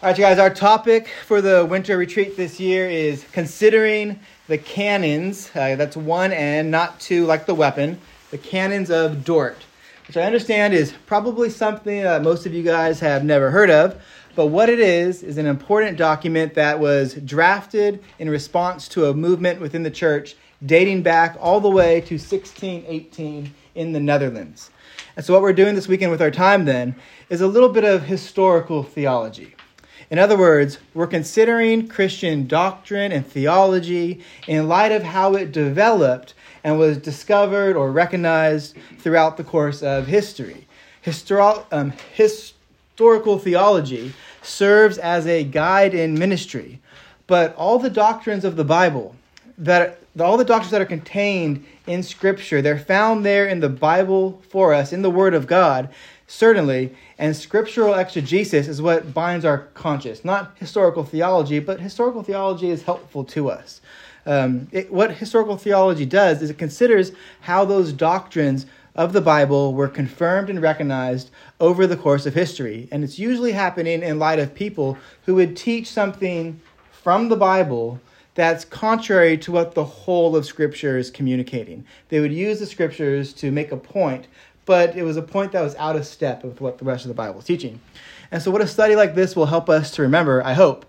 All right, you guys, our topic for the winter retreat this year is considering the canons. Uh, that's one N, not two like the weapon. The canons of Dort, which I understand is probably something that most of you guys have never heard of. But what it is, is an important document that was drafted in response to a movement within the church dating back all the way to 1618 in the Netherlands. And so, what we're doing this weekend with our time then is a little bit of historical theology. In other words, we're considering Christian doctrine and theology in light of how it developed and was discovered or recognized throughout the course of history. Histor- um, historical theology serves as a guide in ministry, but all the doctrines of the Bible that all the doctrines that are contained in Scripture, they're found there in the Bible for us, in the Word of God, certainly, and scriptural exegesis is what binds our conscience. Not historical theology, but historical theology is helpful to us. Um, it, what historical theology does is it considers how those doctrines of the Bible were confirmed and recognized over the course of history. And it's usually happening in light of people who would teach something from the Bible that's contrary to what the whole of Scripture is communicating. They would use the Scriptures to make a point, but it was a point that was out of step with what the rest of the Bible is teaching. And so, what a study like this will help us to remember, I hope,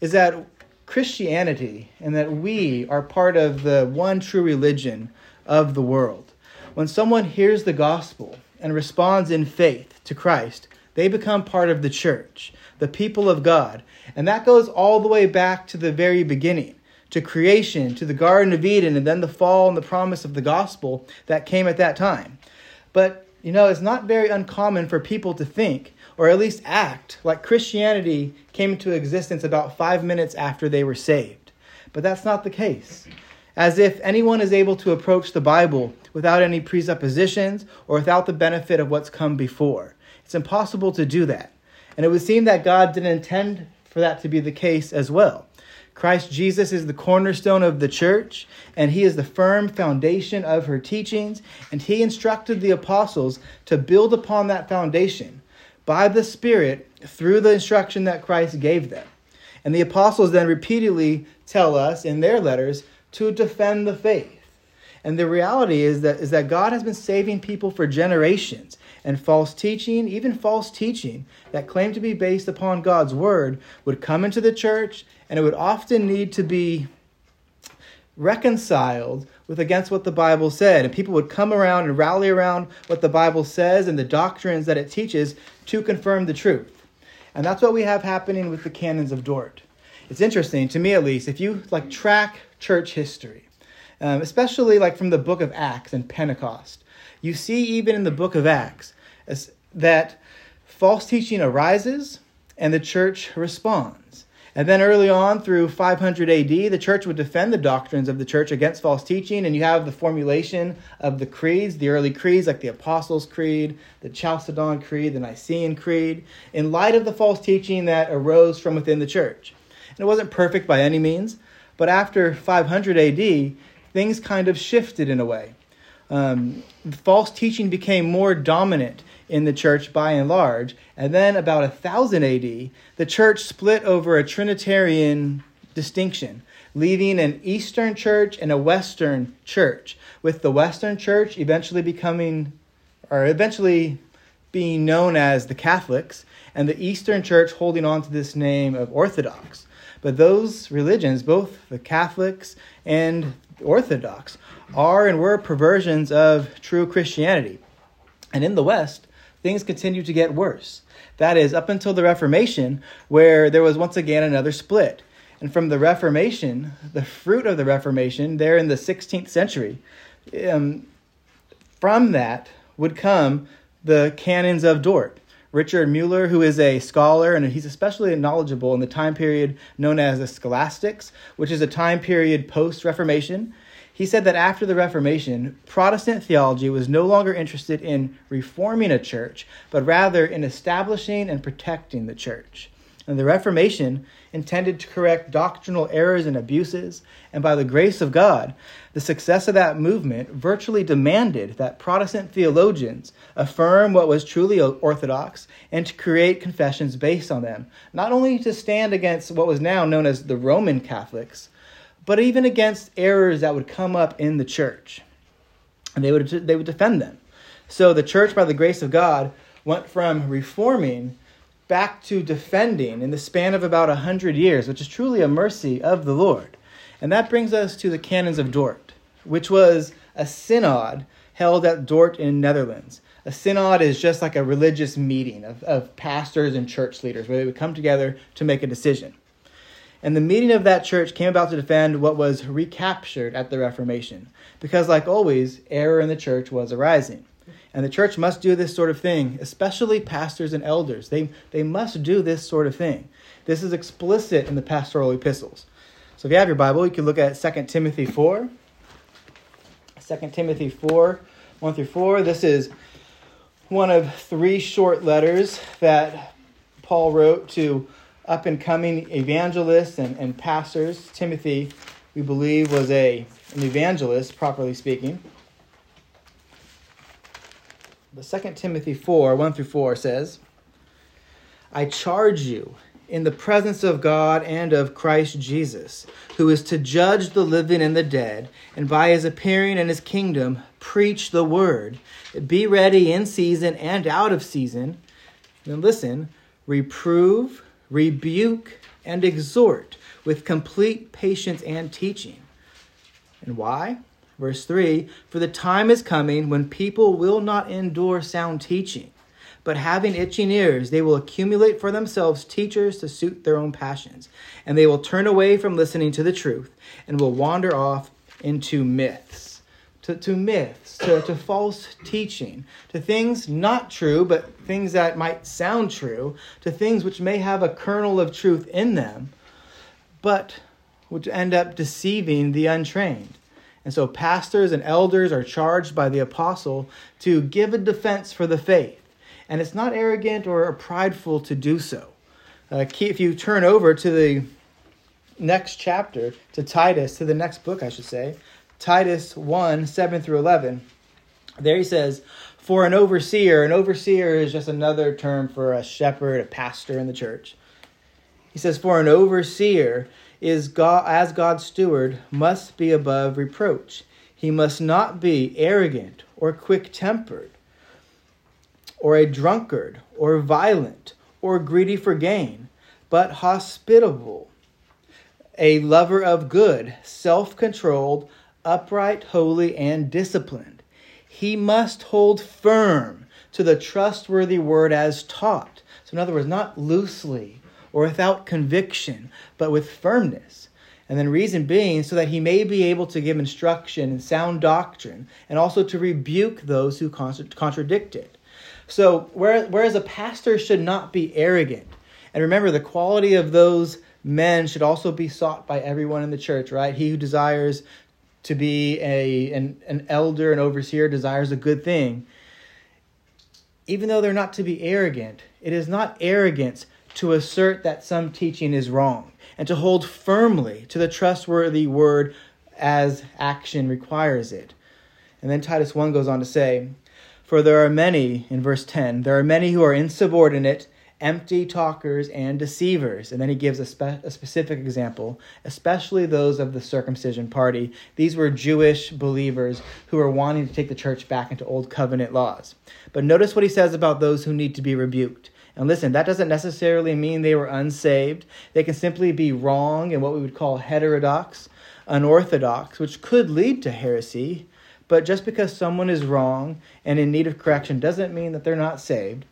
is that Christianity and that we are part of the one true religion of the world. When someone hears the gospel and responds in faith to Christ, they become part of the church, the people of God. And that goes all the way back to the very beginning, to creation, to the Garden of Eden, and then the fall and the promise of the gospel that came at that time. But you know, it's not very uncommon for people to think, or at least act, like Christianity came into existence about five minutes after they were saved. But that's not the case. As if anyone is able to approach the Bible without any presuppositions or without the benefit of what's come before. It's impossible to do that. And it would seem that God didn't intend for that to be the case as well. Christ Jesus is the cornerstone of the church, and he is the firm foundation of her teachings, and he instructed the apostles to build upon that foundation by the Spirit through the instruction that Christ gave them. And the apostles then repeatedly tell us in their letters to defend the faith. And the reality is that, is that God has been saving people for generations and false teaching, even false teaching that claimed to be based upon God's word, would come into the church and it would often need to be reconciled with against what the Bible said. And people would come around and rally around what the Bible says and the doctrines that it teaches to confirm the truth. And that's what we have happening with the canons of Dort. It's interesting, to me at least, if you like track church history, um, especially like from the book of Acts and Pentecost, you see even in the book of Acts that false teaching arises and the church responds. And then early on through 500 AD, the church would defend the doctrines of the church against false teaching. And you have the formulation of the creeds, the early creeds like the Apostles' Creed, the Chalcedon Creed, the Nicene Creed, in light of the false teaching that arose from within the church. And it wasn't perfect by any means, but after 500 AD, things kind of shifted in a way. Um, false teaching became more dominant in the church by and large. And then about 1000 AD, the church split over a Trinitarian distinction, leaving an Eastern church and a Western church, with the Western church eventually becoming, or eventually being known as the Catholics, and the Eastern church holding on to this name of Orthodox. But those religions, both the Catholics and Orthodox, are and were perversions of true Christianity. And in the West, things continued to get worse. That is, up until the Reformation, where there was once again another split. And from the Reformation, the fruit of the Reformation, there in the 16th century, um, from that would come the canons of Dort. Richard Muller, who is a scholar and he's especially knowledgeable in the time period known as the Scholastics, which is a time period post Reformation. He said that after the Reformation, Protestant theology was no longer interested in reforming a church, but rather in establishing and protecting the church. And the Reformation intended to correct doctrinal errors and abuses, and by the grace of God, the success of that movement virtually demanded that Protestant theologians affirm what was truly orthodox and to create confessions based on them, not only to stand against what was now known as the Roman Catholics, but even against errors that would come up in the church. And they would, they would defend them. So the church, by the grace of God, went from reforming back to defending in the span of about a hundred years, which is truly a mercy of the Lord. And that brings us to the Canons of Dort, which was a synod held at Dort in Netherlands. A synod is just like a religious meeting of, of pastors and church leaders where they would come together to make a decision. And the meeting of that church came about to defend what was recaptured at the Reformation, because, like always, error in the church was arising. And the church must do this sort of thing, especially pastors and elders. They, they must do this sort of thing. This is explicit in the pastoral epistles. So if you have your Bible, you can look at 2 Timothy 4. 2 Timothy 4, 1 through 4. This is one of three short letters that Paul wrote to up and coming evangelists and, and pastors. Timothy, we believe, was a, an evangelist, properly speaking. The 2 Timothy 4 1 through 4 says, I charge you in the presence of God and of Christ Jesus, who is to judge the living and the dead, and by his appearing in his kingdom, preach the word. Be ready in season and out of season. Then listen, reprove, rebuke, and exhort with complete patience and teaching. And why? Verse 3 For the time is coming when people will not endure sound teaching, but having itching ears, they will accumulate for themselves teachers to suit their own passions, and they will turn away from listening to the truth and will wander off into myths. To, to myths, to, to false teaching, to things not true, but things that might sound true, to things which may have a kernel of truth in them, but which end up deceiving the untrained. And so pastors and elders are charged by the apostle to give a defense for the faith. And it's not arrogant or prideful to do so. Uh, if you turn over to the next chapter, to Titus, to the next book, I should say, Titus 1 7 through 11, there he says, For an overseer, an overseer is just another term for a shepherd, a pastor in the church. He says, For an overseer is God as God's steward must be above reproach. He must not be arrogant or quick-tempered or a drunkard or violent or greedy for gain, but hospitable, a lover of good, self-controlled, upright, holy, and disciplined. He must hold firm to the trustworthy word as taught. So, in other words, not loosely or without conviction, but with firmness. And then, reason being, so that he may be able to give instruction and sound doctrine, and also to rebuke those who contradict it. So, whereas a pastor should not be arrogant, and remember, the quality of those men should also be sought by everyone in the church, right? He who desires to be a, an, an elder, an overseer, desires a good thing. Even though they're not to be arrogant, it is not arrogance to assert that some teaching is wrong and to hold firmly to the trustworthy word as action requires it. And then Titus 1 goes on to say, For there are many, in verse 10, there are many who are insubordinate, empty talkers, and deceivers. And then he gives a, spe- a specific example, especially those of the circumcision party. These were Jewish believers who were wanting to take the church back into old covenant laws. But notice what he says about those who need to be rebuked. And listen, that doesn't necessarily mean they were unsaved. They can simply be wrong in what we would call heterodox, unorthodox, which could lead to heresy. But just because someone is wrong and in need of correction doesn't mean that they're not saved.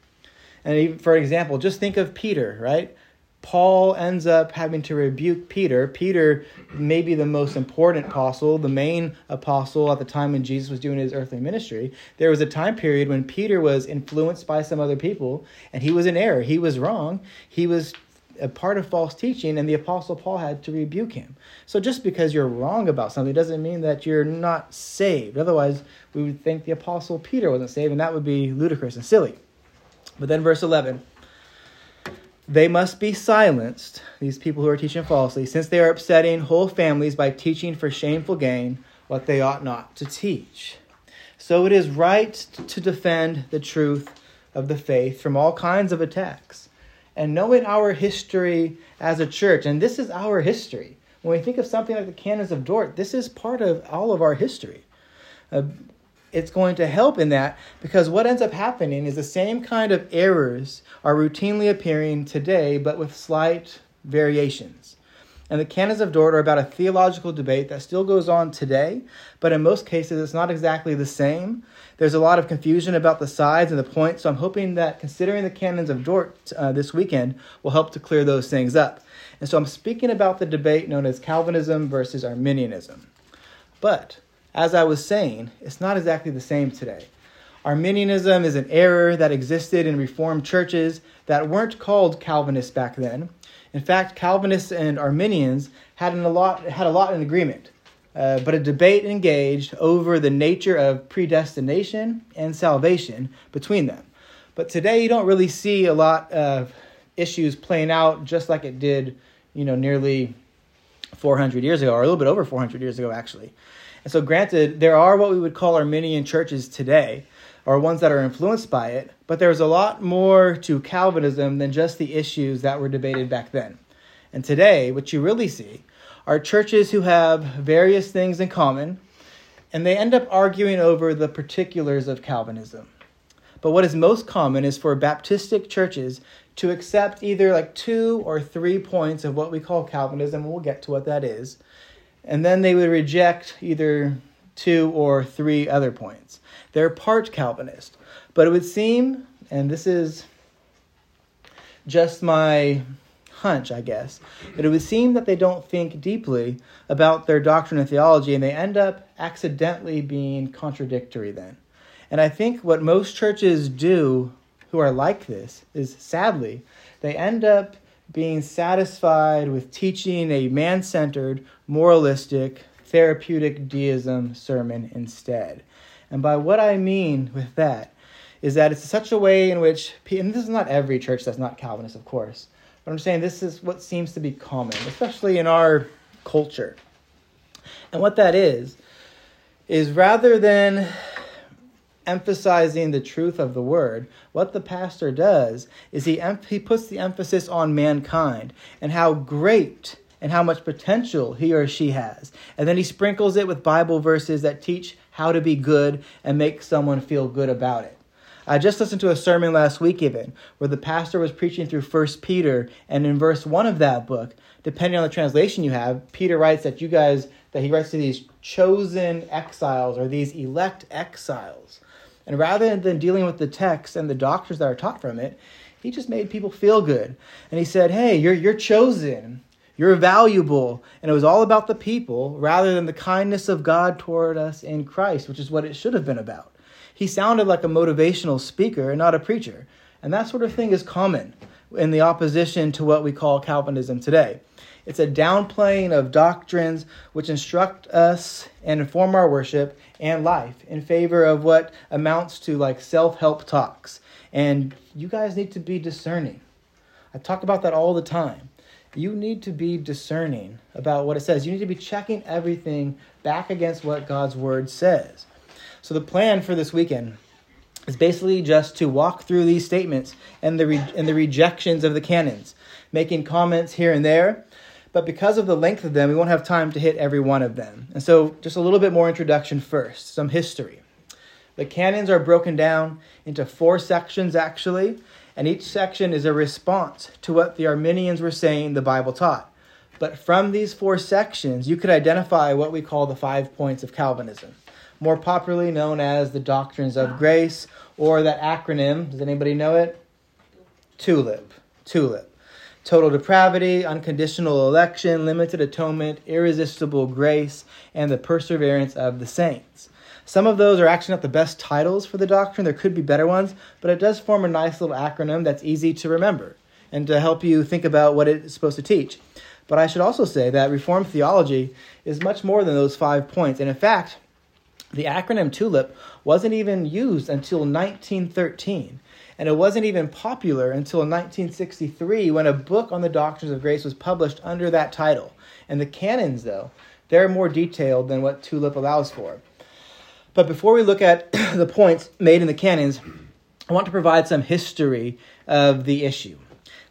And even, for example, just think of Peter, right? Paul ends up having to rebuke Peter. Peter may be the most important apostle, the main apostle at the time when Jesus was doing his earthly ministry. There was a time period when Peter was influenced by some other people and he was in error. He was wrong. He was a part of false teaching, and the apostle Paul had to rebuke him. So just because you're wrong about something doesn't mean that you're not saved. Otherwise, we would think the apostle Peter wasn't saved, and that would be ludicrous and silly. But then, verse 11 They must be silenced, these people who are teaching falsely, since they are upsetting whole families by teaching for shameful gain what they ought not to teach. So it is right to defend the truth of the faith from all kinds of attacks. And knowing our history as a church, and this is our history. When we think of something like the Canons of Dort, this is part of all of our history. Uh, it's going to help in that because what ends up happening is the same kind of errors are routinely appearing today, but with slight variations. And the canons of Dort are about a theological debate that still goes on today, but in most cases it's not exactly the same. There's a lot of confusion about the sides and the points, so I'm hoping that considering the canons of Dort uh, this weekend will help to clear those things up. And so I'm speaking about the debate known as Calvinism versus Arminianism. But as I was saying, it's not exactly the same today. Arminianism is an error that existed in Reformed churches that weren't called Calvinists back then. In fact, Calvinists and Arminians had, a lot, had a lot in agreement, uh, but a debate engaged over the nature of predestination and salvation between them. But today, you don't really see a lot of issues playing out just like it did, you know, nearly 400 years ago, or a little bit over 400 years ago, actually. And so, granted, there are what we would call Arminian churches today, or ones that are influenced by it, but there's a lot more to Calvinism than just the issues that were debated back then. And today, what you really see are churches who have various things in common, and they end up arguing over the particulars of Calvinism. But what is most common is for Baptistic churches to accept either like two or three points of what we call Calvinism, we'll get to what that is, and then they would reject either two or three other points. They're part Calvinist. But it would seem, and this is just my hunch, I guess, that it would seem that they don't think deeply about their doctrine and theology, and they end up accidentally being contradictory then. And I think what most churches do who are like this is sadly, they end up being satisfied with teaching a man centered, moralistic, therapeutic deism sermon instead. And by what I mean with that is that it's such a way in which, and this is not every church that's not Calvinist, of course, but I'm saying this is what seems to be common, especially in our culture. And what that is, is rather than emphasizing the truth of the word, what the pastor does is he, em- he puts the emphasis on mankind and how great and how much potential he or she has. And then he sprinkles it with Bible verses that teach how to be good and make someone feel good about it. I just listened to a sermon last week, even, where the pastor was preaching through First Peter, and in verse 1 of that book, depending on the translation you have, Peter writes that you guys, that he writes to these chosen exiles or these elect exiles. And rather than dealing with the text and the doctrines that are taught from it, he just made people feel good. And he said, Hey, you're, you're chosen. You're valuable. And it was all about the people rather than the kindness of God toward us in Christ, which is what it should have been about. He sounded like a motivational speaker and not a preacher. And that sort of thing is common in the opposition to what we call Calvinism today. It's a downplaying of doctrines which instruct us and inform our worship and life in favor of what amounts to like self help talks. And you guys need to be discerning. I talk about that all the time. You need to be discerning about what it says. You need to be checking everything back against what God's word says. So, the plan for this weekend is basically just to walk through these statements and the, re- and the rejections of the canons, making comments here and there but because of the length of them, we won't have time to hit every one of them. And so, just a little bit more introduction first, some history. The canons are broken down into four sections, actually, and each section is a response to what the Arminians were saying the Bible taught. But from these four sections, you could identify what we call the five points of Calvinism, more popularly known as the doctrines of grace, or that acronym. Does anybody know it? TULIP. TULIP total depravity, unconditional election, limited atonement, irresistible grace, and the perseverance of the saints. Some of those are actually not the best titles for the doctrine. There could be better ones, but it does form a nice little acronym that's easy to remember and to help you think about what it's supposed to teach. But I should also say that Reformed theology is much more than those five points. And in fact, the acronym TULIP wasn't even used until 1913. And it wasn't even popular until 1963 when a book on the doctrines of grace was published under that title. And the canons, though, they're more detailed than what Tulip allows for. But before we look at the points made in the canons, I want to provide some history of the issue.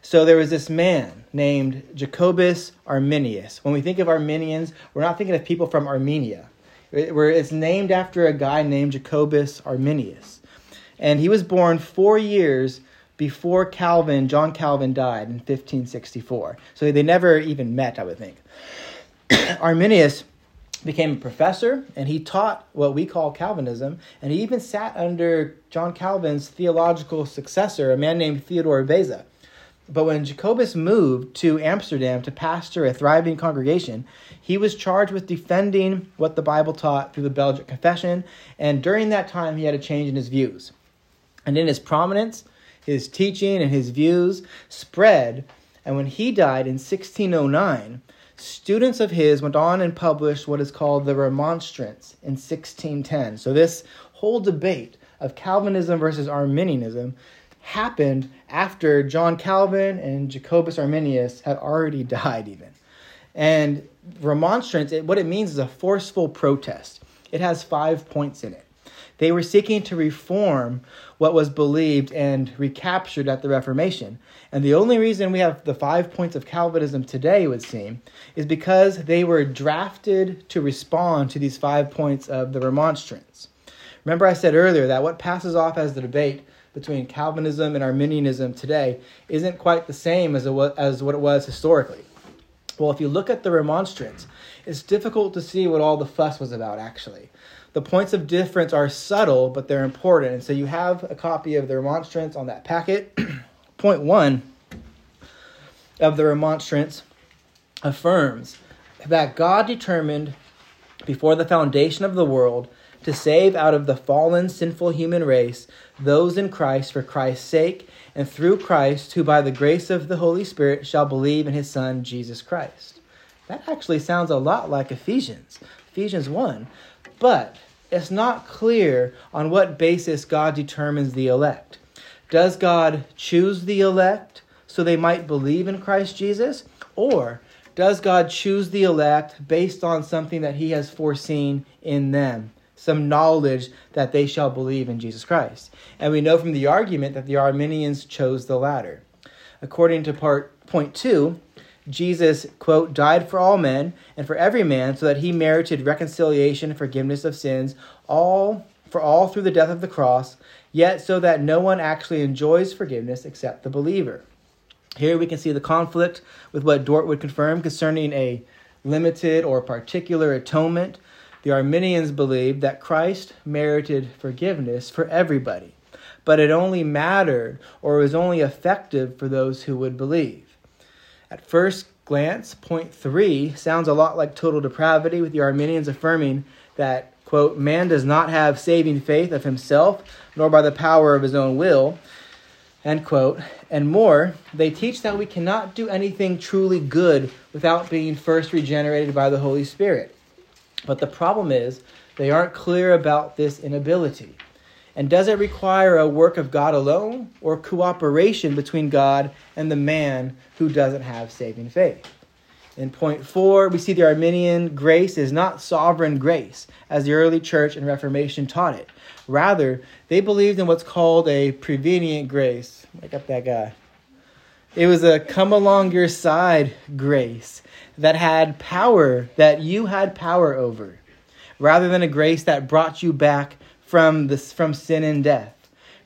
So there was this man named Jacobus Arminius. When we think of Arminians, we're not thinking of people from Armenia. It's named after a guy named Jacobus Arminius. And he was born four years before Calvin, John Calvin died in 1564. So they never even met, I would think. Arminius became a professor and he taught what we call Calvinism. And he even sat under John Calvin's theological successor, a man named Theodore Beza. But when Jacobus moved to Amsterdam to pastor a thriving congregation, he was charged with defending what the Bible taught through the Belgic Confession, and during that time he had a change in his views. And in his prominence, his teaching and his views spread, and when he died in 1609, students of his went on and published what is called the Remonstrance in 1610. So this whole debate of Calvinism versus Arminianism happened after John Calvin and Jacobus Arminius had already died, even. And remonstrance, it, what it means is a forceful protest. It has five points in it. They were seeking to reform what was believed and recaptured at the Reformation. And the only reason we have the five points of Calvinism today, it would seem, is because they were drafted to respond to these five points of the Remonstrance. Remember, I said earlier that what passes off as the debate between Calvinism and Arminianism today isn't quite the same as, it as what it was historically. Well, if you look at the Remonstrance, it's difficult to see what all the fuss was about, actually. The points of difference are subtle, but they're important. And so you have a copy of the Remonstrance on that packet. Point one of the Remonstrance affirms that God determined before the foundation of the world to save out of the fallen, sinful human race those in Christ for Christ's sake, and through Christ, who by the grace of the Holy Spirit shall believe in his Son, Jesus Christ. That actually sounds a lot like Ephesians, Ephesians 1. But it's not clear on what basis God determines the elect. Does God choose the elect so they might believe in Christ Jesus? Or does God choose the elect based on something that he has foreseen in them? some knowledge that they shall believe in Jesus Christ. And we know from the argument that the Arminians chose the latter. According to part point two, Jesus, quote, died for all men and for every man, so that he merited reconciliation and forgiveness of sins, all for all through the death of the cross, yet so that no one actually enjoys forgiveness except the believer. Here we can see the conflict with what Dort would confirm concerning a limited or particular atonement the Arminians believed that Christ merited forgiveness for everybody, but it only mattered or was only effective for those who would believe. At first glance, point three sounds a lot like total depravity, with the Arminians affirming that, quote, man does not have saving faith of himself, nor by the power of his own will, end quote. And more, they teach that we cannot do anything truly good without being first regenerated by the Holy Spirit. But the problem is, they aren't clear about this inability. And does it require a work of God alone or cooperation between God and the man who doesn't have saving faith? In point four, we see the Arminian grace is not sovereign grace, as the early church and Reformation taught it. Rather, they believed in what's called a prevenient grace. Wake up that guy. It was a come along your side grace that had power, that you had power over, rather than a grace that brought you back from, this, from sin and death.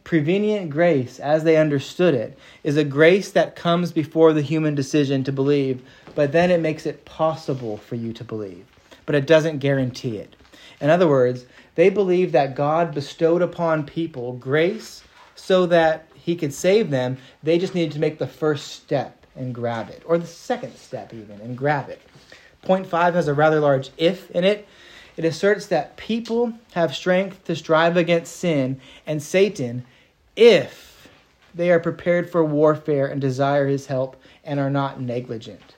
Prevenient grace, as they understood it, is a grace that comes before the human decision to believe, but then it makes it possible for you to believe, but it doesn't guarantee it. In other words, they believe that God bestowed upon people grace so that he could save them. They just needed to make the first step and grab it, or the second step even and grab it. Point five has a rather large if in it. It asserts that people have strength to strive against sin and Satan if they are prepared for warfare and desire his help and are not negligent.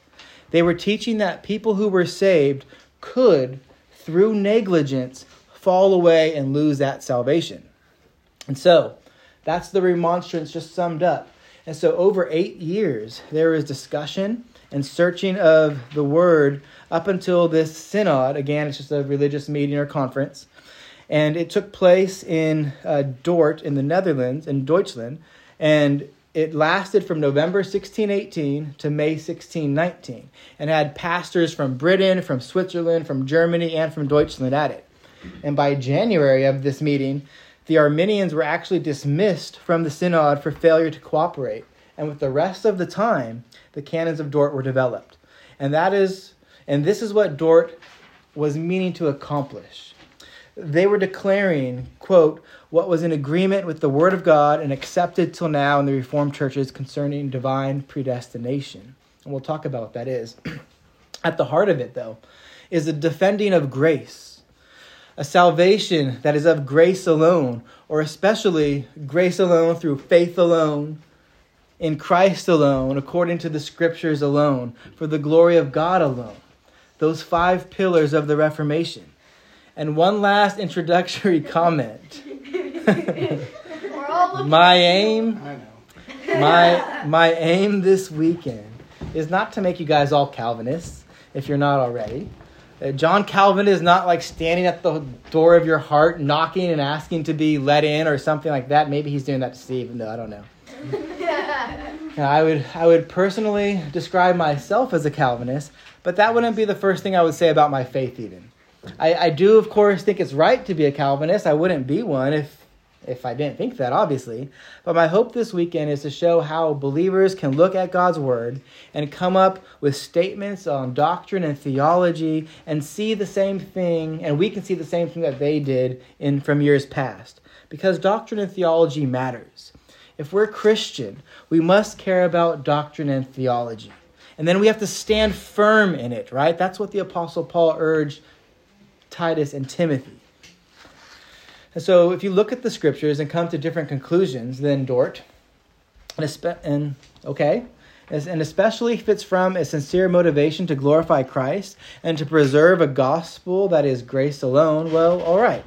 They were teaching that people who were saved could, through negligence, fall away and lose that salvation. And so, That's the remonstrance just summed up. And so, over eight years, there is discussion and searching of the word up until this synod. Again, it's just a religious meeting or conference. And it took place in uh, Dort in the Netherlands, in Deutschland. And it lasted from November 1618 to May 1619 and had pastors from Britain, from Switzerland, from Germany, and from Deutschland at it. And by January of this meeting, the Arminians were actually dismissed from the synod for failure to cooperate. And with the rest of the time, the canons of Dort were developed. And that is and this is what Dort was meaning to accomplish. They were declaring, quote, what was in agreement with the Word of God and accepted till now in the Reformed churches concerning divine predestination. And we'll talk about what that is. At the heart of it, though, is the defending of grace, a salvation that is of grace alone, or especially grace alone through faith alone, in Christ alone, according to the Scriptures alone, for the glory of God alone. Those five pillars of the Reformation. And one last introductory comment. my aim, my my aim this weekend is not to make you guys all Calvinists, if you're not already. Uh, John Calvin is not like standing at the door of your heart, knocking and asking to be let in or something like that. Maybe he's doing that to Steve. No, I don't know. I would I would personally describe myself as a Calvinist, but that wouldn't be the first thing I would say about my faith even. I, I do, of course, think it's right to be a Calvinist. I wouldn't be one if if I didn't think that, obviously. But my hope this weekend is to show how believers can look at God's Word and come up with statements on doctrine and theology and see the same thing, and we can see the same thing that they did in from years past. Because doctrine and theology matters. If we're Christian, we must care about doctrine and theology. And then we have to stand firm in it, right? That's what the Apostle Paul urged Titus, and Timothy. And so, if you look at the scriptures and come to different conclusions than Dort, and, and okay, and especially if it's from a sincere motivation to glorify Christ and to preserve a gospel that is grace alone, well, all right.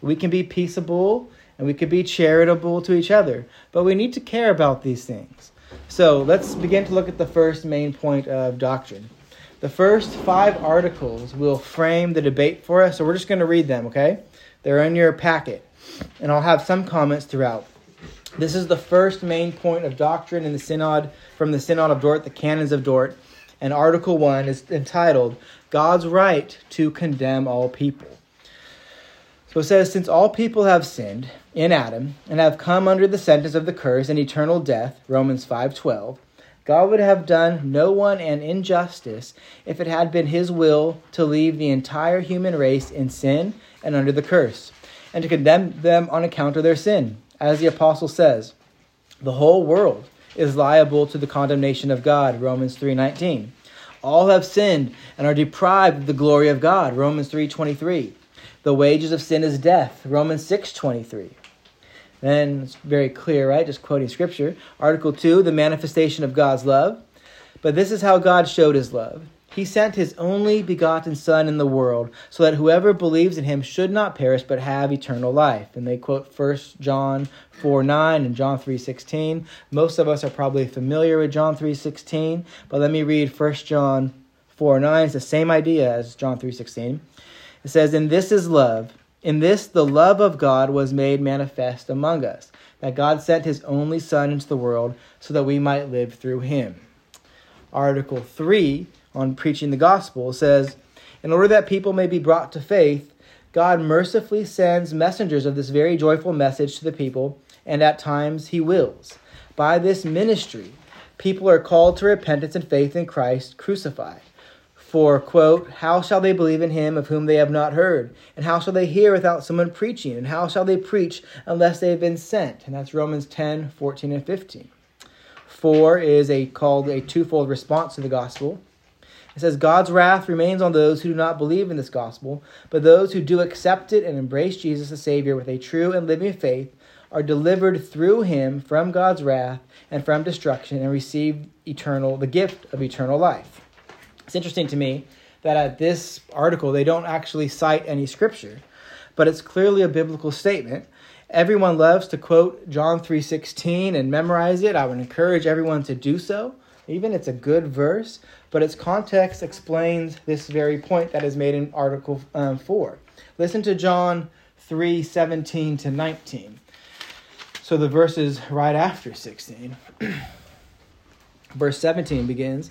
We can be peaceable and we could be charitable to each other, but we need to care about these things. So let's begin to look at the first main point of doctrine. The first five articles will frame the debate for us, so we're just going to read them, okay? They're in your packet, and I'll have some comments throughout. This is the first main point of doctrine in the Synod from the Synod of Dort, the Canons of Dort, and Article 1 is entitled God's Right to Condemn All People. So it says, Since all people have sinned in Adam and have come under the sentence of the curse and eternal death, Romans 5:12, God would have done no one an injustice if it had been his will to leave the entire human race in sin and under the curse, and to condemn them on account of their sin. As the apostle says, the whole world is liable to the condemnation of God, Romans 3:19. All have sinned and are deprived of the glory of God, Romans 3:23. The wages of sin is death, Romans 6:23. Then it's very clear, right? Just quoting scripture. Article 2, the manifestation of God's love. But this is how God showed his love. He sent his only begotten Son in the world so that whoever believes in him should not perish but have eternal life. And they quote 1 John 4 9 and John 3 16. Most of us are probably familiar with John 3 16, but let me read 1 John 4 9. It's the same idea as John 3 16. It says, And this is love in this, the love of God was made manifest among us, that God sent his only Son into the world so that we might live through him. Article 3 on preaching the gospel says, In order that people may be brought to faith, God mercifully sends messengers of this very joyful message to the people, and at times he wills. By this ministry, people are called to repentance and faith in Christ crucified. For, quote, how shall they believe in him of whom they have not heard? And how shall they hear without someone preaching? And how shall they preach unless they have been sent? And that's Romans 10, 14, and 15. Four is a called a twofold response to the gospel. It says, God's wrath remains on those who do not believe in this gospel, but those who do accept it and embrace Jesus as Savior with a true and living faith are delivered through him from God's wrath and from destruction and receive eternal the gift of eternal life. It's interesting to me that at this article they don't actually cite any scripture, but it's clearly a biblical statement. Everyone loves to quote John 3:16 and memorize it. I would encourage everyone to do so. Even it's a good verse, but its context explains this very point that is made in Article um, 4. Listen to John 3:17 to 19. So the verses right after 16. Verse 17 begins,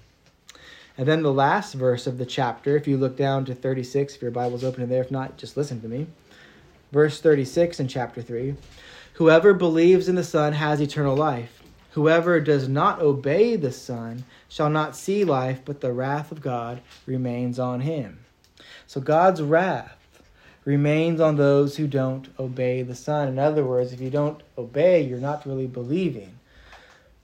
And then the last verse of the chapter, if you look down to 36, if your Bible's open there, if not, just listen to me. Verse 36 in chapter 3 Whoever believes in the Son has eternal life. Whoever does not obey the Son shall not see life, but the wrath of God remains on him. So God's wrath remains on those who don't obey the Son. In other words, if you don't obey, you're not really believing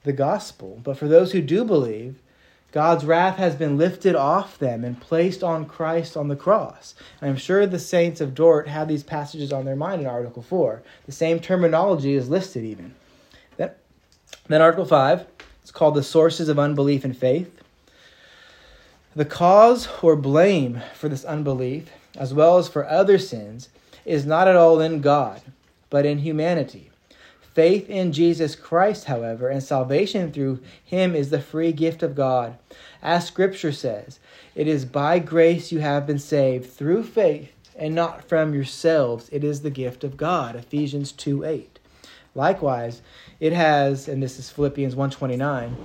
the gospel. But for those who do believe, God's wrath has been lifted off them and placed on Christ on the cross. And I'm sure the saints of Dort had these passages on their mind in Article 4. The same terminology is listed even. Then, then Article 5, it's called the sources of unbelief and faith. The cause or blame for this unbelief, as well as for other sins, is not at all in God, but in humanity. Faith in Jesus Christ, however, and salvation through him is the free gift of God. As Scripture says, it is by grace you have been saved through faith and not from yourselves. It is the gift of God. Ephesians 2 8. Likewise, it has, and this is Philippians 129,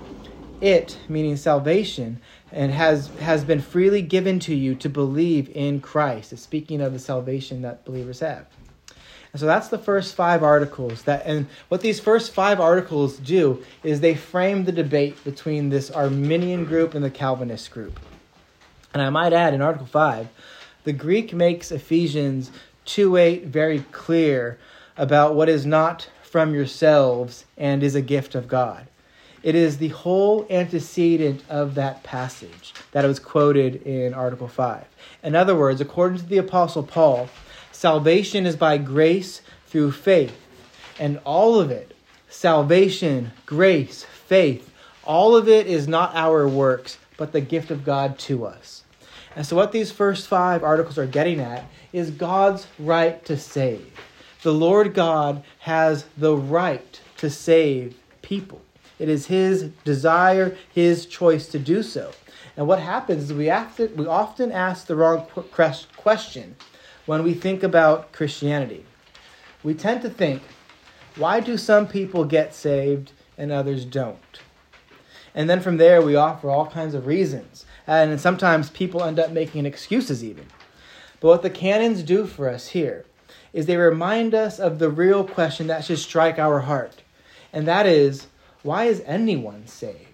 it, meaning salvation, and has, has been freely given to you to believe in Christ. It's speaking of the salvation that believers have. And so that's the first five articles that and what these first five articles do is they frame the debate between this Arminian group and the Calvinist group. And I might add in Article 5, the Greek makes Ephesians 2 8 very clear about what is not from yourselves and is a gift of God. It is the whole antecedent of that passage that was quoted in Article 5. In other words, according to the Apostle Paul, Salvation is by grace through faith. And all of it, salvation, grace, faith, all of it is not our works, but the gift of God to us. And so, what these first five articles are getting at is God's right to save. The Lord God has the right to save people. It is His desire, His choice to do so. And what happens is we, we often ask the wrong question when we think about Christianity. We tend to think, why do some people get saved and others don't? And then from there, we offer all kinds of reasons. And sometimes people end up making excuses even. But what the canons do for us here is they remind us of the real question that should strike our heart. And that is, why is anyone saved?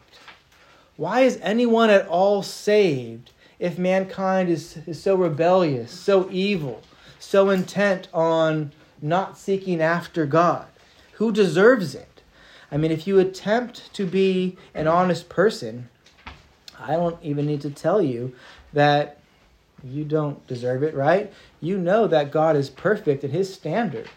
Why is anyone at all saved if mankind is, is so rebellious, so evil, so intent on not seeking after God? Who deserves it? I mean, if you attempt to be an honest person, I don't even need to tell you that you don't deserve it, right? You know that God is perfect and his standard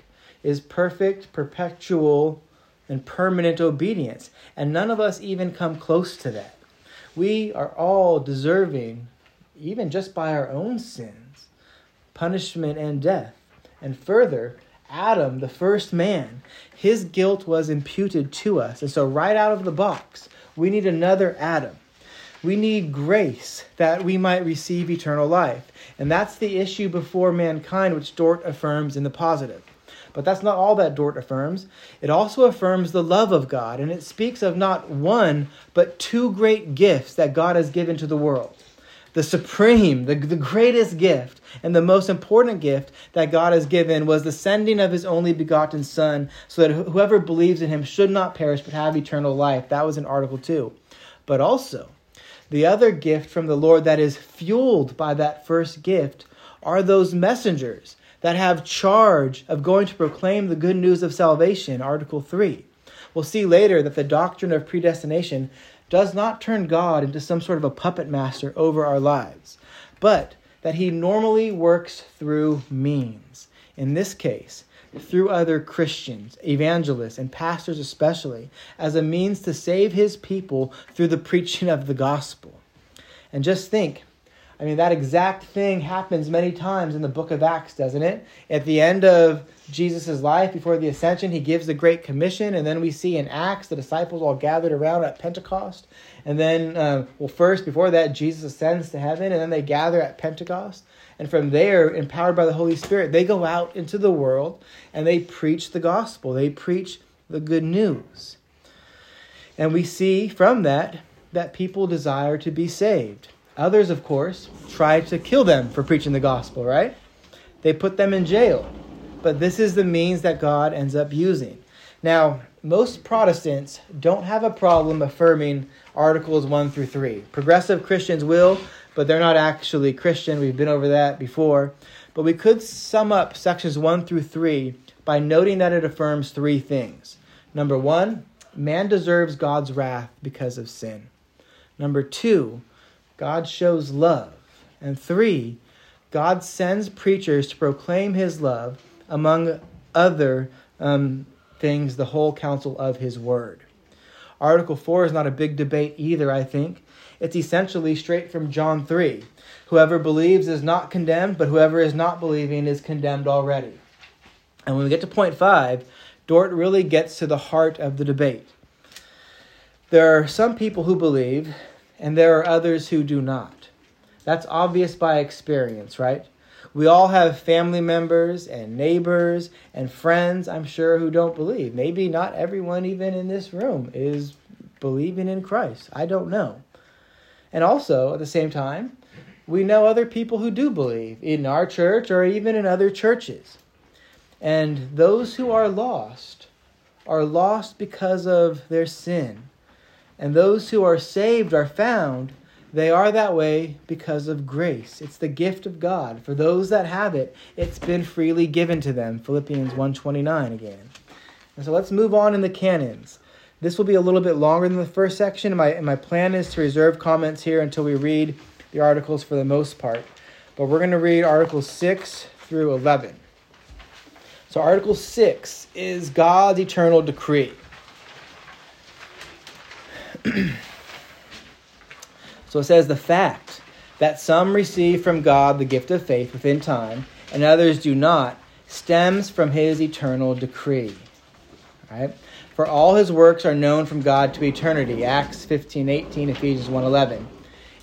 is perfect, perpetual, and permanent obedience. And none of us even come close to that. We are all deserving even just by our own sins, punishment and death. And further, Adam, the first man, his guilt was imputed to us. And so, right out of the box, we need another Adam. We need grace that we might receive eternal life. And that's the issue before mankind, which Dort affirms in the positive. But that's not all that Dort affirms. It also affirms the love of God, and it speaks of not one, but two great gifts that God has given to the world the supreme, the, the greatest gift, and the most important gift that God has given was the sending of his only begotten Son, so that whoever believes in him should not perish but have eternal life. That was in Article 2. But also, the other gift from the Lord that is fueled by that first gift are those messengers that have charge of going to proclaim the good news of salvation, Article 3. We'll see later that the doctrine of predestination does not turn God into some sort of a puppet master over our lives, but that he normally works through means. In this case, through other Christians, evangelists, and pastors especially, as a means to save his people through the preaching of the gospel. And just think, I mean, that exact thing happens many times in the book of Acts, doesn't it? At the end of Jesus' life, before the ascension, he gives the Great Commission, and then we see in Acts the disciples all gathered around at Pentecost. And then, um, well, first, before that, Jesus ascends to heaven, and then they gather at Pentecost. And from there, empowered by the Holy Spirit, they go out into the world and they preach the gospel. They preach the good news. And we see from that that people desire to be saved. Others, of course, try to kill them for preaching the gospel, right? They put them in jail. But this is the means that God ends up using. Now, most Protestants don't have a problem affirming Articles 1 through 3. Progressive Christians will, but they're not actually Christian. We've been over that before. But we could sum up sections 1 through 3 by noting that it affirms three things. Number one, man deserves God's wrath because of sin. Number two, God shows love. And three, God sends preachers to proclaim his love, among other um, things, the whole counsel of his word. Article 4 is not a big debate either, I think. It's essentially straight from John 3. Whoever believes is not condemned, but whoever is not believing is condemned already. And when we get to point 5, Dort really gets to the heart of the debate. There are some people who believe and there are others who do not. That's obvious by experience, right? We all have family members and neighbors and friends, I'm sure, who don't believe. Maybe not everyone, even in this room, is believing in Christ. I don't know. And also, at the same time, we know other people who do believe in our church or even in other churches. And those who are lost are lost because of their sin and those who are saved are found, they are that way because of grace. It's the gift of God. For those that have it, it's been freely given to them. Philippians 1:29 again. And so let's move on in the canons. This will be a little bit longer than the first section. My, my plan is to reserve comments here until we read the articles for the most part. But we're going to read Articles 6 through 11. So, Article 6 is God's eternal decree. so it says the fact that some receive from God the gift of faith within time and others do not stems from his eternal decree. Right? For all his works are known from God to eternity. Acts 15, 18, Ephesians 1, 11.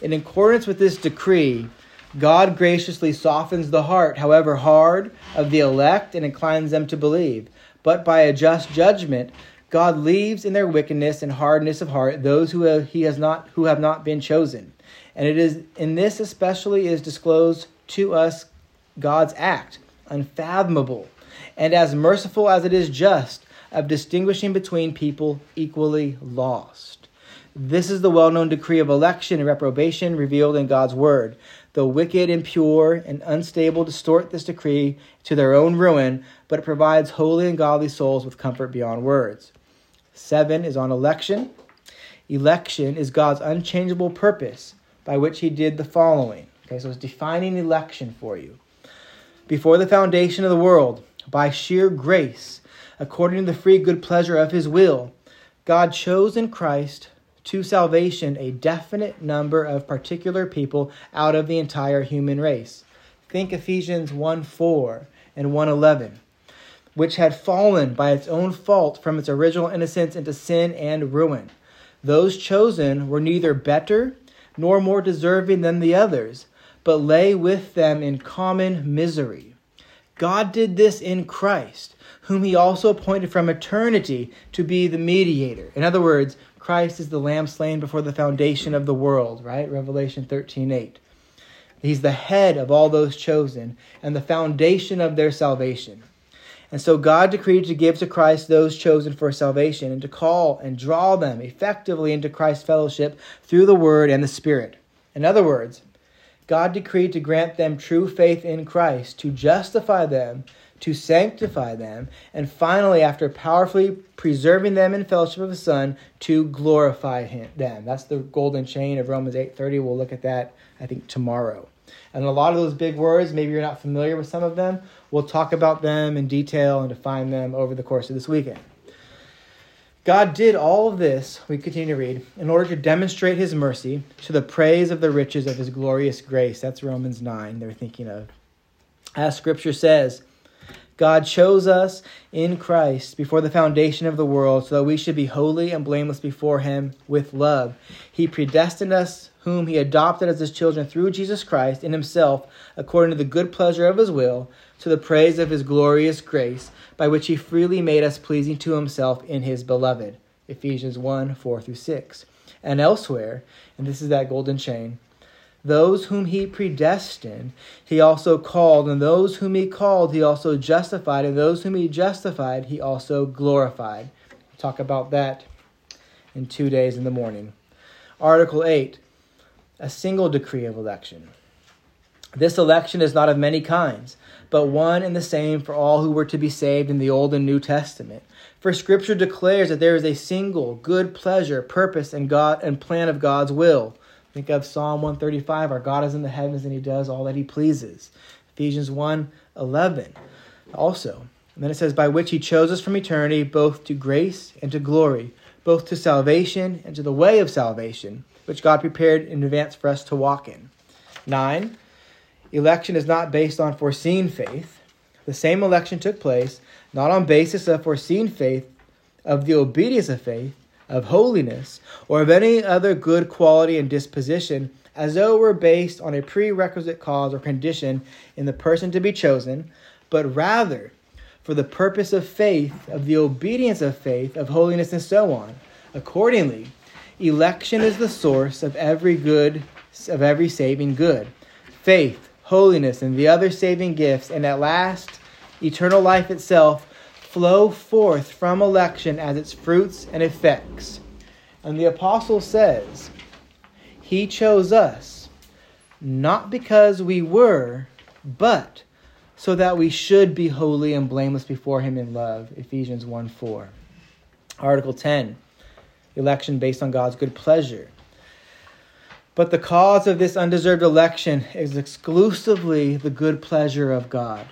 In accordance with this decree, God graciously softens the heart, however hard, of the elect and inclines them to believe. But by a just judgment, God leaves in their wickedness and hardness of heart those who have, he has not who have not been chosen. And it is in this especially is disclosed to us God's act, unfathomable, and as merciful as it is just, of distinguishing between people equally lost. This is the well known decree of election and reprobation revealed in God's word. The wicked, impure, and unstable distort this decree to their own ruin, but it provides holy and godly souls with comfort beyond words. Seven is on election. Election is God's unchangeable purpose by which he did the following. Okay, so it's defining election for you. Before the foundation of the world, by sheer grace, according to the free good pleasure of his will, God chose in Christ to salvation a definite number of particular people out of the entire human race. Think Ephesians 1 4 and 1 11 which had fallen by its own fault from its original innocence into sin and ruin. Those chosen were neither better nor more deserving than the others, but lay with them in common misery. God did this in Christ, whom he also appointed from eternity to be the mediator. In other words, Christ is the lamb slain before the foundation of the world, right? Revelation 13 8. He's the head of all those chosen and the foundation of their salvation. And so God decreed to give to Christ those chosen for salvation and to call and draw them effectively into Christ's fellowship through the Word and the Spirit. In other words, God decreed to grant them true faith in Christ, to justify them, to sanctify them, and finally, after powerfully preserving them in fellowship of the Son, to glorify him, them. That's the golden chain of Romans 8.30. We'll look at that, I think, tomorrow. And a lot of those big words, maybe you're not familiar with some of them. We'll talk about them in detail and define them over the course of this weekend. God did all of this, we continue to read, in order to demonstrate his mercy to the praise of the riches of his glorious grace. That's Romans 9, they're thinking of. As scripture says, God chose us in Christ before the foundation of the world so that we should be holy and blameless before him with love. He predestined us, whom he adopted as his children through Jesus Christ in himself, according to the good pleasure of his will, to the praise of his glorious grace, by which he freely made us pleasing to himself in his beloved. Ephesians 1 4 through 6. And elsewhere, and this is that golden chain, those whom he predestined, he also called, and those whom he called, he also justified, and those whom he justified, he also glorified. We'll talk about that in two days in the morning. Article 8 A single decree of election. This election is not of many kinds, but one and the same for all who were to be saved in the Old and New Testament. For Scripture declares that there is a single good pleasure, purpose, and God and plan of God's will Think of Psalm 135 Our God is in the heavens and he does all that he pleases. Ephesians 1 11 also. And then it says, By which he chose us from eternity, both to grace and to glory, both to salvation and to the way of salvation, which God prepared in advance for us to walk in. 9. Election is not based on foreseen faith. The same election took place not on basis of foreseen faith, of the obedience of faith, of holiness, or of any other good quality and disposition, as though it were based on a prerequisite cause or condition in the person to be chosen, but rather for the purpose of faith, of the obedience of faith, of holiness, and so on. Accordingly, election is the source of every good, of every saving good. Faith, holiness, and the other saving gifts, and at last, eternal life itself flow forth from election as its fruits and effects. And the apostle says, He chose us, not because we were, but so that we should be holy and blameless before Him in love. Ephesians 1 4. Article 10 Election based on God's good pleasure. But the cause of this undeserved election is exclusively the good pleasure of God.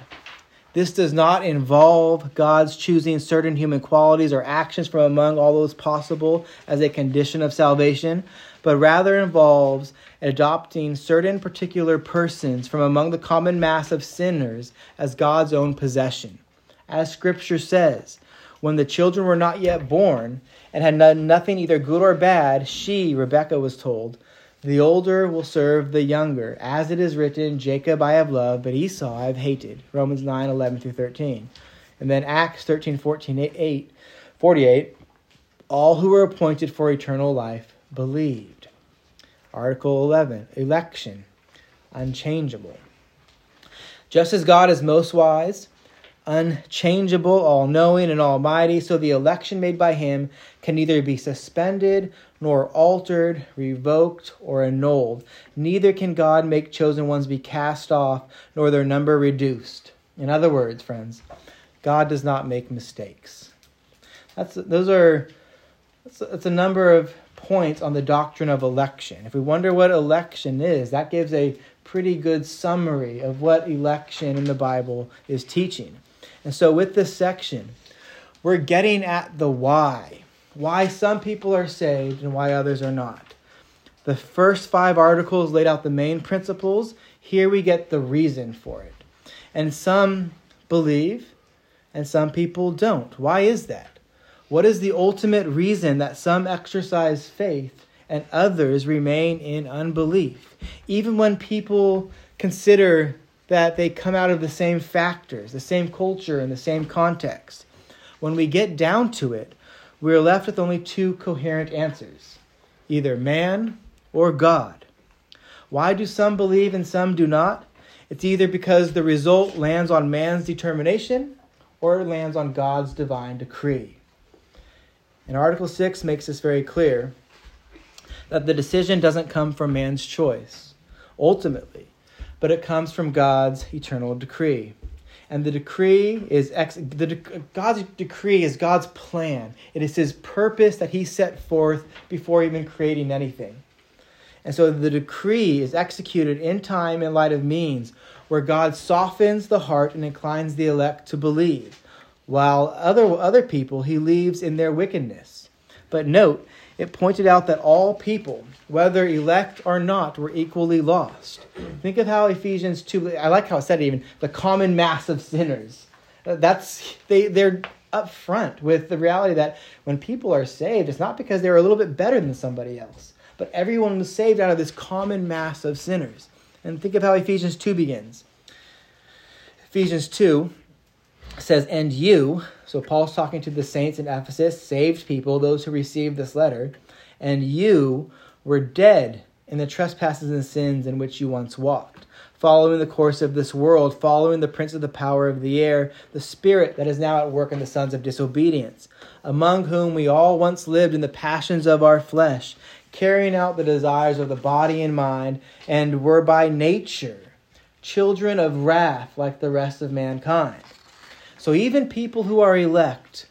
This does not involve God's choosing certain human qualities or actions from among all those possible as a condition of salvation, but rather involves adopting certain particular persons from among the common mass of sinners as God's own possession. As Scripture says, when the children were not yet born and had done nothing either good or bad, she, Rebekah, was told, the older will serve the younger. As it is written, Jacob I have loved, but Esau I have hated. Romans 9, 11 through 13. And then Acts 13, 14, 8, 48. All who were appointed for eternal life believed. Article 11, election, unchangeable. Just as God is most wise, unchangeable, all knowing, and almighty, so the election made by him can neither be suspended nor altered, revoked, or annulled. Neither can God make chosen ones be cast off, nor their number reduced. In other words, friends, God does not make mistakes. That's those are that's, that's a number of points on the doctrine of election. If we wonder what election is, that gives a pretty good summary of what election in the Bible is teaching. And so with this section, we're getting at the why why some people are saved and why others are not. The first five articles laid out the main principles. Here we get the reason for it. And some believe and some people don't. Why is that? What is the ultimate reason that some exercise faith and others remain in unbelief? Even when people consider that they come out of the same factors, the same culture, and the same context. When we get down to it, we are left with only two coherent answers either man or God. Why do some believe and some do not? It's either because the result lands on man's determination or it lands on God's divine decree. And Article 6 makes this very clear that the decision doesn't come from man's choice, ultimately, but it comes from God's eternal decree. And the decree is ex, the God's decree is God's plan. It is His purpose that He set forth before even creating anything. And so the decree is executed in time in light of means where God softens the heart and inclines the elect to believe, while other other people He leaves in their wickedness. But note, it pointed out that all people, whether elect or not, were equally lost. Think of how Ephesians 2, I like how it said it even, the common mass of sinners. Uh, that's, they, they're upfront with the reality that when people are saved, it's not because they're a little bit better than somebody else, but everyone was saved out of this common mass of sinners. And think of how Ephesians 2 begins. Ephesians 2 says, And you, so Paul's talking to the saints in Ephesus, saved people, those who received this letter, and you were dead in the trespasses and sins in which you once walked, following the course of this world, following the prince of the power of the air, the spirit that is now at work in the sons of disobedience, among whom we all once lived in the passions of our flesh, carrying out the desires of the body and mind, and were by nature children of wrath like the rest of mankind. So even people who are elect,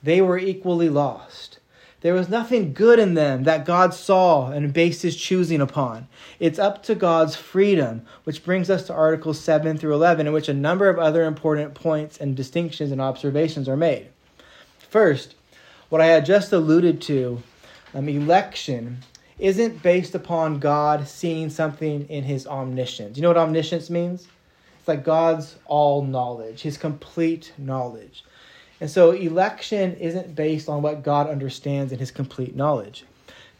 they were equally lost. There was nothing good in them that God saw and based his choosing upon. It's up to God's freedom, which brings us to Articles 7 through 11, in which a number of other important points and distinctions and observations are made. First, what I had just alluded to, um, election, isn't based upon God seeing something in his omniscience. You know what omniscience means? It's like God's all knowledge, his complete knowledge. And so election isn't based on what God understands in his complete knowledge.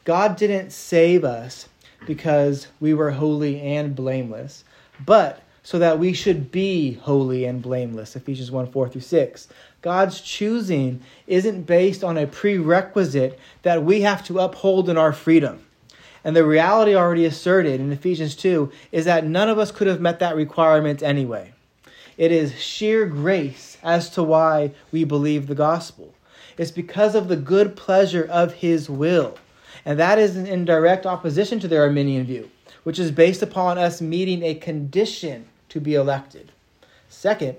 God didn't save us because we were holy and blameless, but so that we should be holy and blameless. Ephesians 1 4 through 6. God's choosing isn't based on a prerequisite that we have to uphold in our freedom. And the reality already asserted in Ephesians 2 is that none of us could have met that requirement anyway. It is sheer grace as to why we believe the gospel. It's because of the good pleasure of his will. And that is in direct opposition to the Arminian view, which is based upon us meeting a condition to be elected. Second,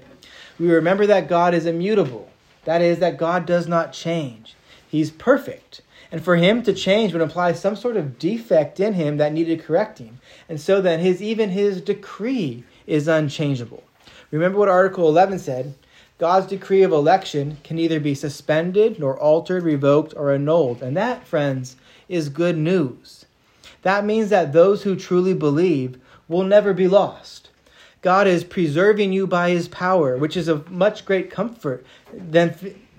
we remember that God is immutable. That is, that God does not change. He's perfect. And for him to change would imply some sort of defect in him that needed correcting. And so then his even his decree is unchangeable. Remember what Article 11 said God's decree of election can neither be suspended nor altered, revoked, or annulled. And that, friends, is good news. That means that those who truly believe will never be lost. God is preserving you by his power, which is of much great comfort than,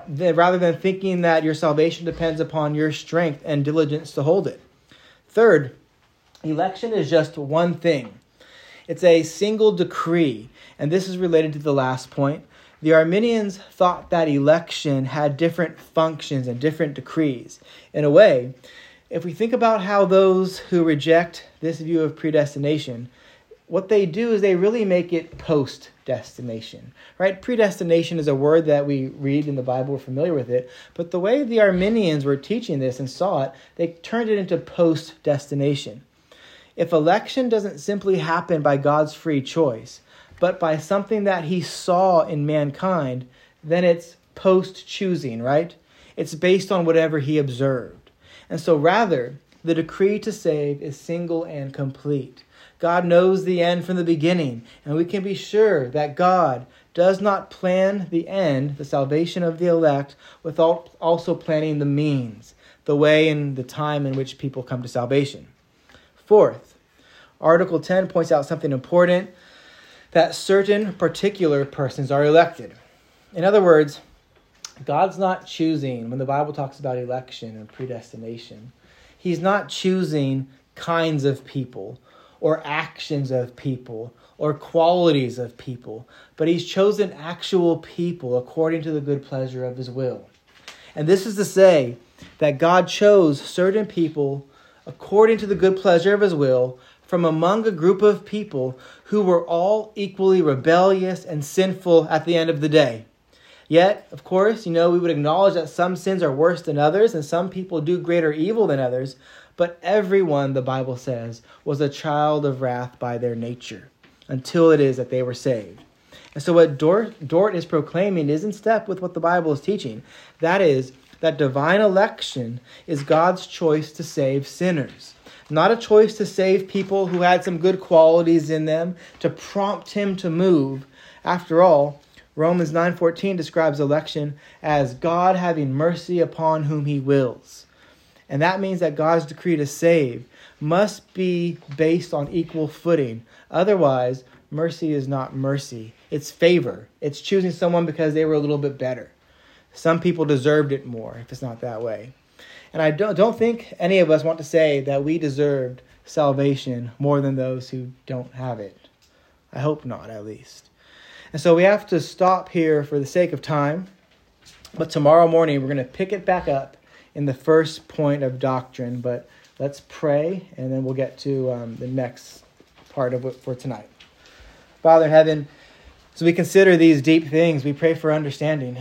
than, rather than thinking that your salvation depends upon your strength and diligence to hold it. Third, election is just one thing. It's a single decree, and this is related to the last point. The Arminians thought that election had different functions and different decrees. In a way, if we think about how those who reject this view of predestination, what they do is they really make it post destination, right? Predestination is a word that we read in the Bible, we're familiar with it, but the way the Arminians were teaching this and saw it, they turned it into post destination. If election doesn't simply happen by God's free choice, but by something that he saw in mankind, then it's post choosing, right? It's based on whatever he observed. And so, rather, the decree to save is single and complete. God knows the end from the beginning, and we can be sure that God does not plan the end, the salvation of the elect, without also planning the means, the way and the time in which people come to salvation. Fourth, Article 10 points out something important that certain particular persons are elected. In other words, God's not choosing, when the Bible talks about election and predestination, He's not choosing kinds of people or actions of people or qualities of people, but He's chosen actual people according to the good pleasure of His will. And this is to say that God chose certain people according to the good pleasure of his will, from among a group of people who were all equally rebellious and sinful at the end of the day. Yet, of course, you know, we would acknowledge that some sins are worse than others and some people do greater evil than others, but everyone, the Bible says, was a child of wrath by their nature until it is that they were saved. And so, what Dort, is proclaiming is in step with what the Bible is teaching. That is, that divine election is God's choice to save sinners. Not a choice to save people who had some good qualities in them, to prompt him to move. After all, Romans 9:14 describes election as God having mercy upon whom he wills. And that means that God's decree to save must be based on equal footing. Otherwise, mercy is not mercy. It's favor. It's choosing someone because they were a little bit better. Some people deserved it more if it's not that way. And I don't, don't think any of us want to say that we deserved salvation more than those who don't have it. I hope not, at least. And so we have to stop here for the sake of time. But tomorrow morning, we're going to pick it back up in the first point of doctrine. But let's pray, and then we'll get to um, the next part of it for tonight. Father in heaven, as we consider these deep things, we pray for understanding.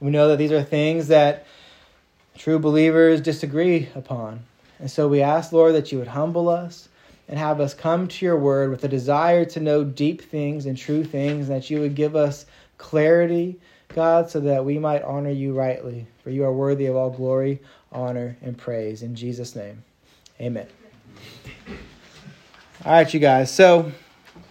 We know that these are things that true believers disagree upon. And so we ask, Lord, that you would humble us and have us come to your word with a desire to know deep things and true things, and that you would give us clarity, God, so that we might honor you rightly. For you are worthy of all glory, honor, and praise. In Jesus' name, amen. All right, you guys. So,